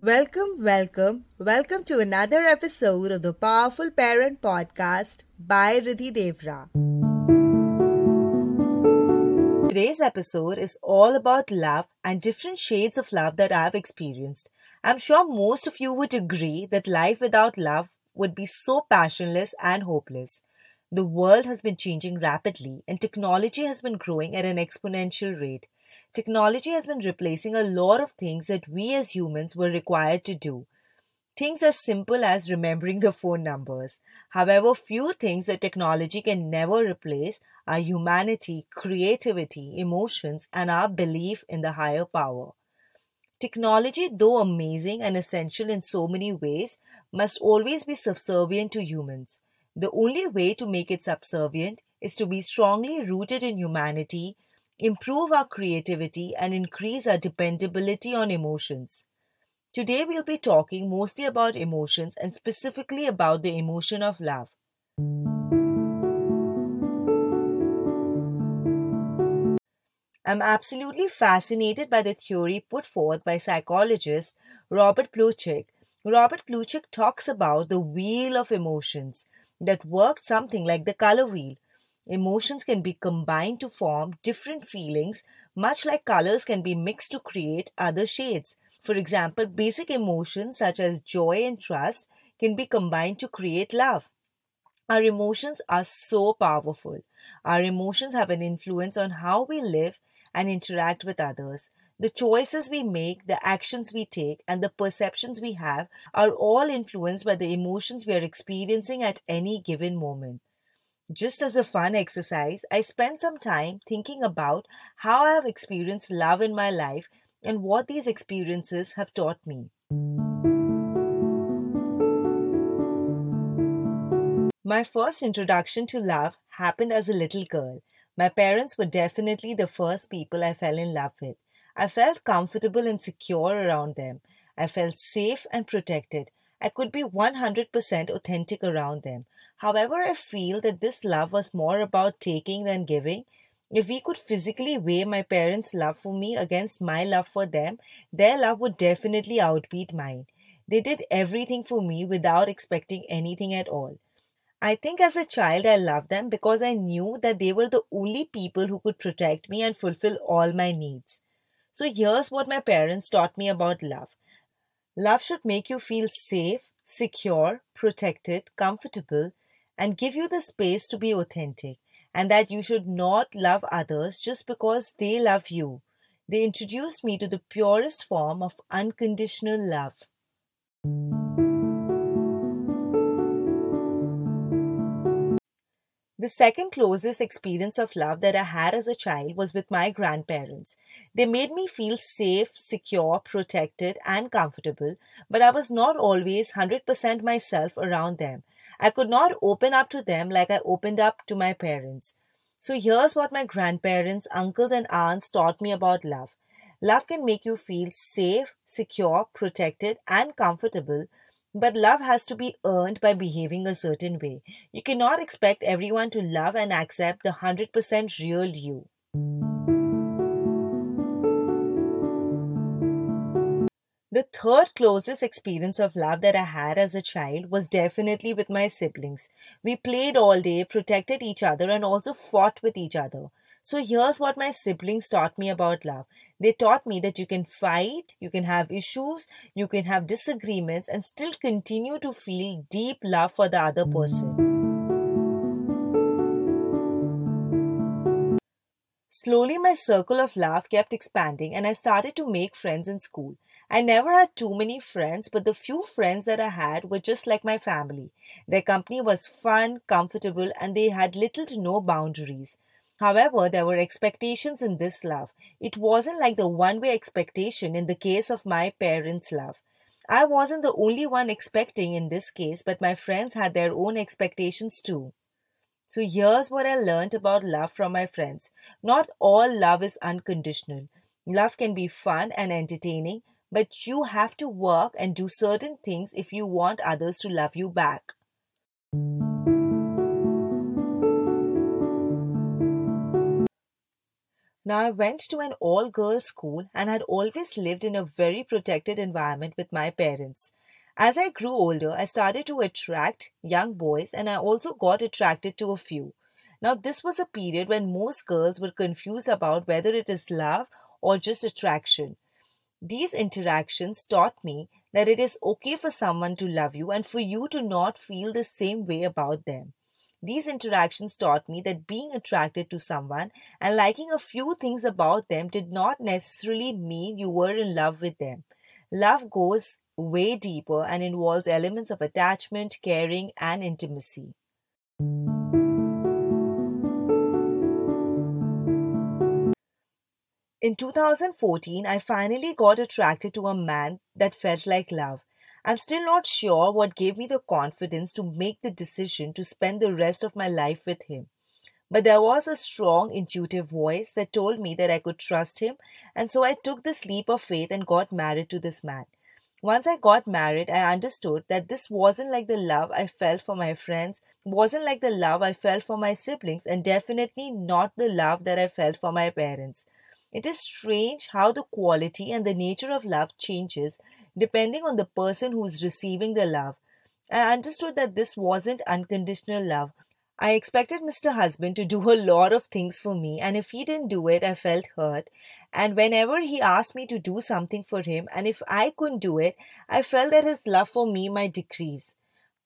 Welcome, welcome, welcome to another episode of the Powerful Parent Podcast by Riddhi Deorah. Today's episode is all about love and different shades of love that I've experienced. I'm sure most of you would agree that life without love would be so passionless and hopeless. The world has been changing rapidly and technology has been growing at an exponential rate. Technology has been replacing a lot of things that we as humans were required to do. Things as simple as remembering the phone numbers. However, few things that technology can never replace are humanity, creativity, emotions, and our belief in the higher power. Technology, though amazing and essential in so many ways, must always be subservient to humans. The only way to make it subservient is to be strongly rooted in humanity, improve our creativity, and increase our dependability on emotions. Today, we'll be talking mostly about emotions and specifically about the emotion of love. I'm absolutely fascinated by the theory put forth by psychologist Robert Plutchik. Robert Plutchik talks about the wheel of emotions that works something like the color wheel. Emotions can be combined to form different feelings, much like colors can be mixed to create other shades. For example, basic emotions such as joy and trust can be combined to create love. Our emotions are so powerful. Our emotions have an influence on how we live and interact with others. The choices we make, the actions we take, and the perceptions we have are all influenced by the emotions we are experiencing at any given moment. Just as a fun exercise, I spent some time thinking about how I have experienced love in my life and what these experiences have taught me. My first introduction to love happened as a little girl. My parents were definitely the first people I fell in love with. I felt comfortable and secure around them. I felt safe and protected. I could be 100% authentic around them. However, I feel that this love was more about taking than giving. If we could physically weigh my parents' love for me against my love for them, their love would definitely outbeat mine. They did everything for me without expecting anything at all. I think as a child I loved them because I knew that they were the only people who could protect me and fulfill all my needs. So here's what my parents taught me about love. Love should make you feel safe, secure, protected, comfortable, and give you the space to be authentic, and that you should not love others just because they love you. They introduced me to the purest form of unconditional love. The second closest experience of love that I had as a child was with my grandparents. They made me feel safe, secure, protected, and comfortable, but I was not always 100% myself around them. I could not open up to them like I opened up to my parents. So here's what my grandparents, uncles, and aunts taught me about love. Love can make you feel safe, secure, protected, and comfortable, but love has to be earned by behaving a certain way. You cannot expect everyone to love and accept the 100% real you. The third closest experience of love that I had as a child was definitely with my siblings. We played all day, protected each other, and also fought with each other. So here's what my siblings taught me about love. They taught me that you can fight, you can have issues, you can have disagreements, and still continue to feel deep love for the other person. Slowly, my circle of love kept expanding, and I started to make friends in school. I never had too many friends, but the few friends that I had were just like my family. Their company was fun, comfortable, and they had little to no boundaries. However, there were expectations in this love. It wasn't like the one way expectation in the case of my parents' love. I wasn't the only one expecting in this case, but my friends had their own expectations too. So here's what I learned about love from my friends. Not all love is unconditional. Love can be fun and entertaining, but you have to work and do certain things if you want others to love you back. Now, I went to an all girls school and had always lived in a very protected environment with my parents. As I grew older, I started to attract young boys and I also got attracted to a few. Now, this was a period when most girls were confused about whether it is love or just attraction. These interactions taught me that it is okay for someone to love you and for you to not feel the same way about them. These interactions taught me that being attracted to someone and liking a few things about them did not necessarily mean you were in love with them. Love goes way deeper and involves elements of attachment, caring, and intimacy. In 2014, I finally got attracted to a man that felt like love. I'm still not sure what gave me the confidence to make the decision to spend the rest of my life with him. But there was a strong intuitive voice that told me that I could trust him, and so I took this leap of faith and got married to this man. Once I got married, I understood that this wasn't like the love I felt for my friends, wasn't like the love I felt for my siblings, and definitely not the love that I felt for my parents. It is strange how the quality and the nature of love changes depending on the person who is receiving the love. I understood that this wasn't unconditional love. I expected Mr. Husband to do a lot of things for me, and if he didn't do it, I felt hurt. And whenever he asked me to do something for him, and if I couldn't do it, I felt that his love for me might decrease.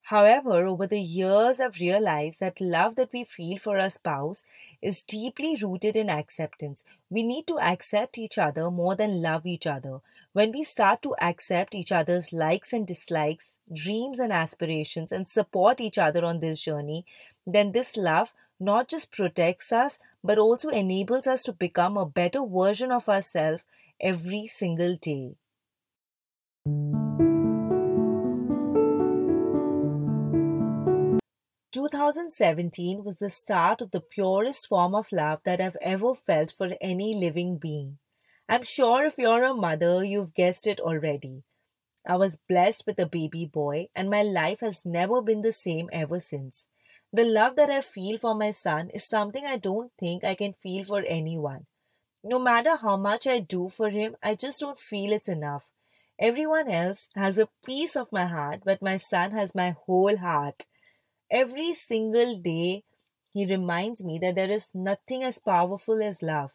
However, over the years, I've realized that love that we feel for our spouse is deeply rooted in acceptance. We need to accept each other more than love each other. When we start to accept each other's likes and dislikes, dreams and aspirations, and support each other on this journey, then this love not just protects us but also enables us to become a better version of ourselves every single day. Two thousand seventeen was the start of the purest form of love that I've ever felt for any living being. I'm sure if you're a mother, you've guessed it already. I was blessed with a baby boy, and my life has never been the same ever since. The love that I feel for my son is something I don't think I can feel for anyone. No matter how much I do for him, I just don't feel it's enough. Everyone else has a piece of my heart, but my son has my whole heart. Every single day, he reminds me that there is nothing as powerful as love.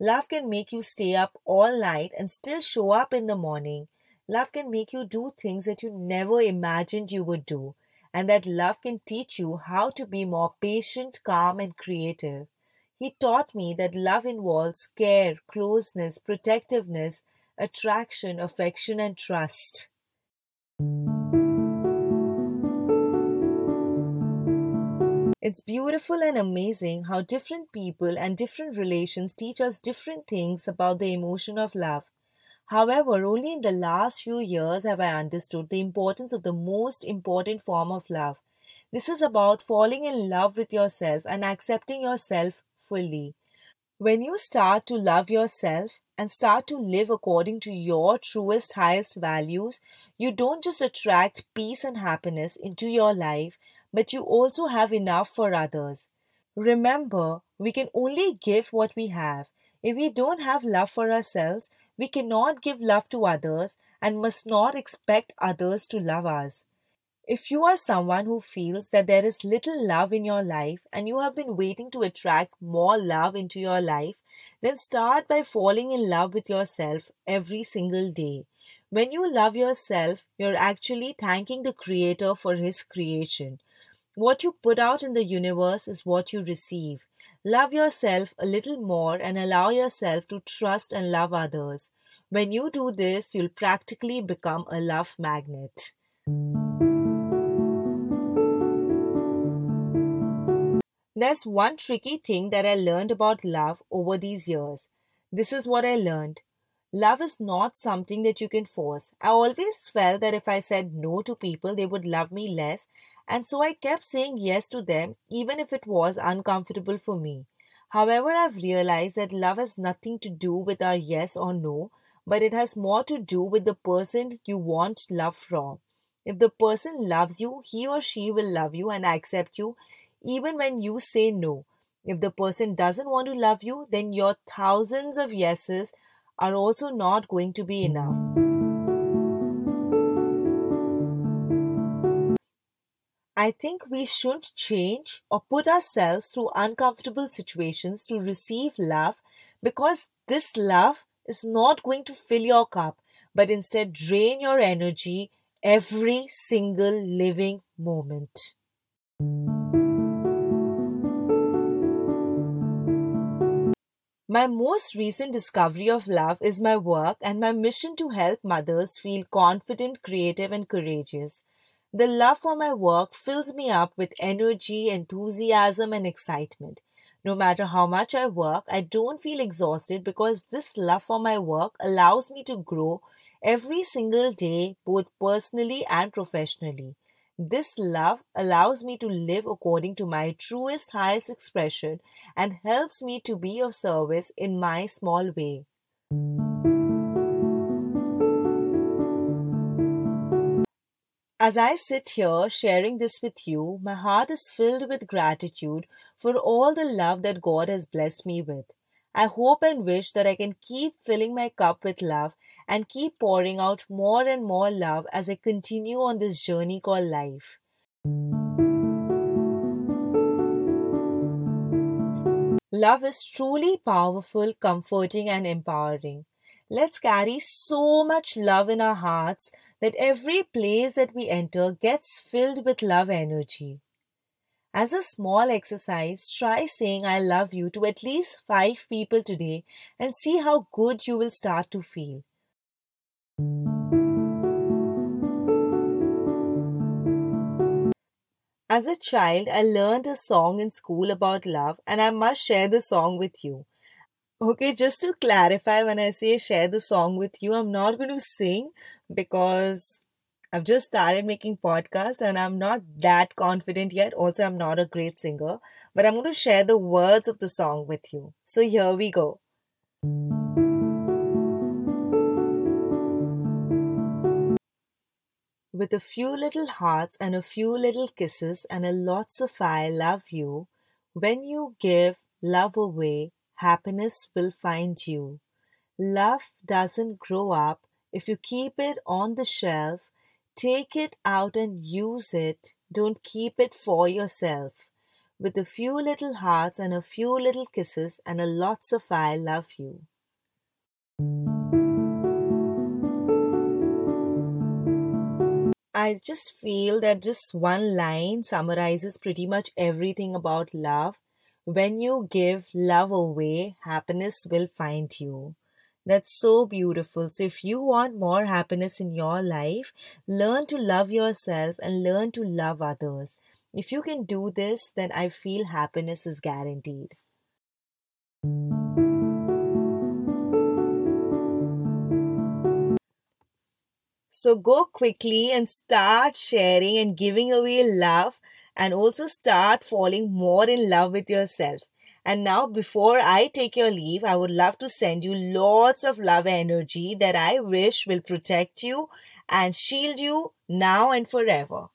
Love can make you stay up all night and still show up in the morning. Love can make you do things that you never imagined you would do and that love can teach you how to be more patient, calm, and creative. He taught me that love involves care, closeness, protectiveness, attraction, affection, and trust. It's beautiful and amazing how different people and different relations teach us different things about the emotion of love. However, only in the last few years have I understood the importance of the most important form of love. This is about falling in love with yourself and accepting yourself fully. When you start to love yourself and start to live according to your truest, highest values, you don't just attract peace and happiness into your life, but you also have enough for others. Remember, we can only give what we have. If we don't have love for ourselves, we cannot give love to others and must not expect others to love us. If you are someone who feels that there is little love in your life and you have been waiting to attract more love into your life, then start by falling in love with yourself every single day. When you love yourself, you're actually thanking the Creator for His creation. What you put out in the universe is what you receive. Love yourself a little more and allow yourself to trust and love others. When you do this, you'll practically become a love magnet. There's one tricky thing that I learned about love over these years. This is what I learned. Love is not something that you can force. I always felt that if I said no to people, they would love me less and so I kept saying yes to them even if it was uncomfortable for me. However, I've realized that love has nothing to do with our yes or no, but it has more to do with the person you want love from. If the person loves you, he or she will love you and accept you even when you say no. If the person doesn't want to love you, then your thousands of yeses are also not going to be enough. I think we shouldn't change or put ourselves through uncomfortable situations to receive love because this love is not going to fill your cup, but instead drain your energy every single living moment. My most recent discovery of love is my work and my mission to help mothers feel confident, creative, and courageous. The love for my work fills me up with energy, enthusiasm, and excitement. No matter how much I work, I don't feel exhausted because this love for my work allows me to grow every single day, both personally and professionally. This love allows me to live according to my truest, highest expression and helps me to be of service in my small way. As I sit here sharing this with you, my heart is filled with gratitude for all the love that God has blessed me with. I hope and wish that I can keep filling my cup with love and keep pouring out more and more love as I continue on this journey called life. Love is truly powerful, comforting, and empowering. Let's carry so much love in our hearts that every place that we enter gets filled with love energy. As a small exercise, try saying I love you to at least five people today and see how good you will start to feel. As a child, I learned a song in school about love, and I must share the song with you. Okay, just to clarify, when I say share the song with you, I'm not going to sing because I've just started making podcasts and I'm not that confident yet. Also, I'm not a great singer, but I'm going to share the words of the song with you. So here we go. With a few little hearts and a few little kisses and a lots of I love you, when you give love away, happiness will find you. Love doesn't grow up if you keep it on the shelf. Take it out and use it. Don't keep it for yourself. With a few little hearts and a few little kisses and a lots of I love you. I just feel that just one line summarizes pretty much everything about love. When you give love away, happiness will find you. That's so beautiful. So, if you want more happiness in your life, learn to love yourself and learn to love others. If you can do this, then I feel happiness is guaranteed. So go quickly and start sharing and giving away love and also start falling more in love with yourself. And now, before I take your leave, I would love to send you lots of love energy that I wish will protect you and shield you now and forever.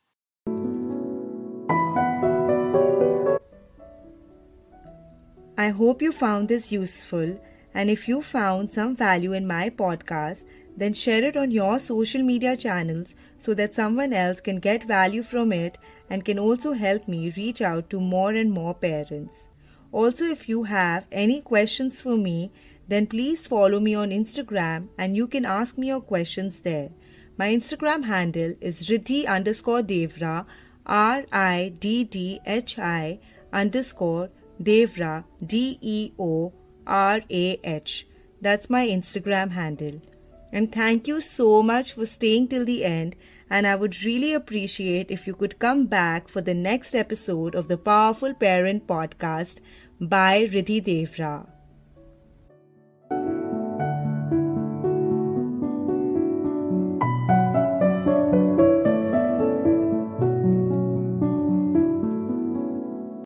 I hope you found this useful. And if you found some value in my podcast, then share it on your social media channels so that someone else can get value from it and can also help me reach out to more and more parents. Also, if you have any questions for me, then please follow me on Instagram and you can ask me your questions there. My Instagram handle is Riddhi underscore Deorah, R I D D H I underscore Deorah, D E O R A H. That's my Instagram handle. And thank you so much for staying till the end. And I would really appreciate if you could come back for the next episode of the Powerful Parent Podcast by Riddhi Deorah.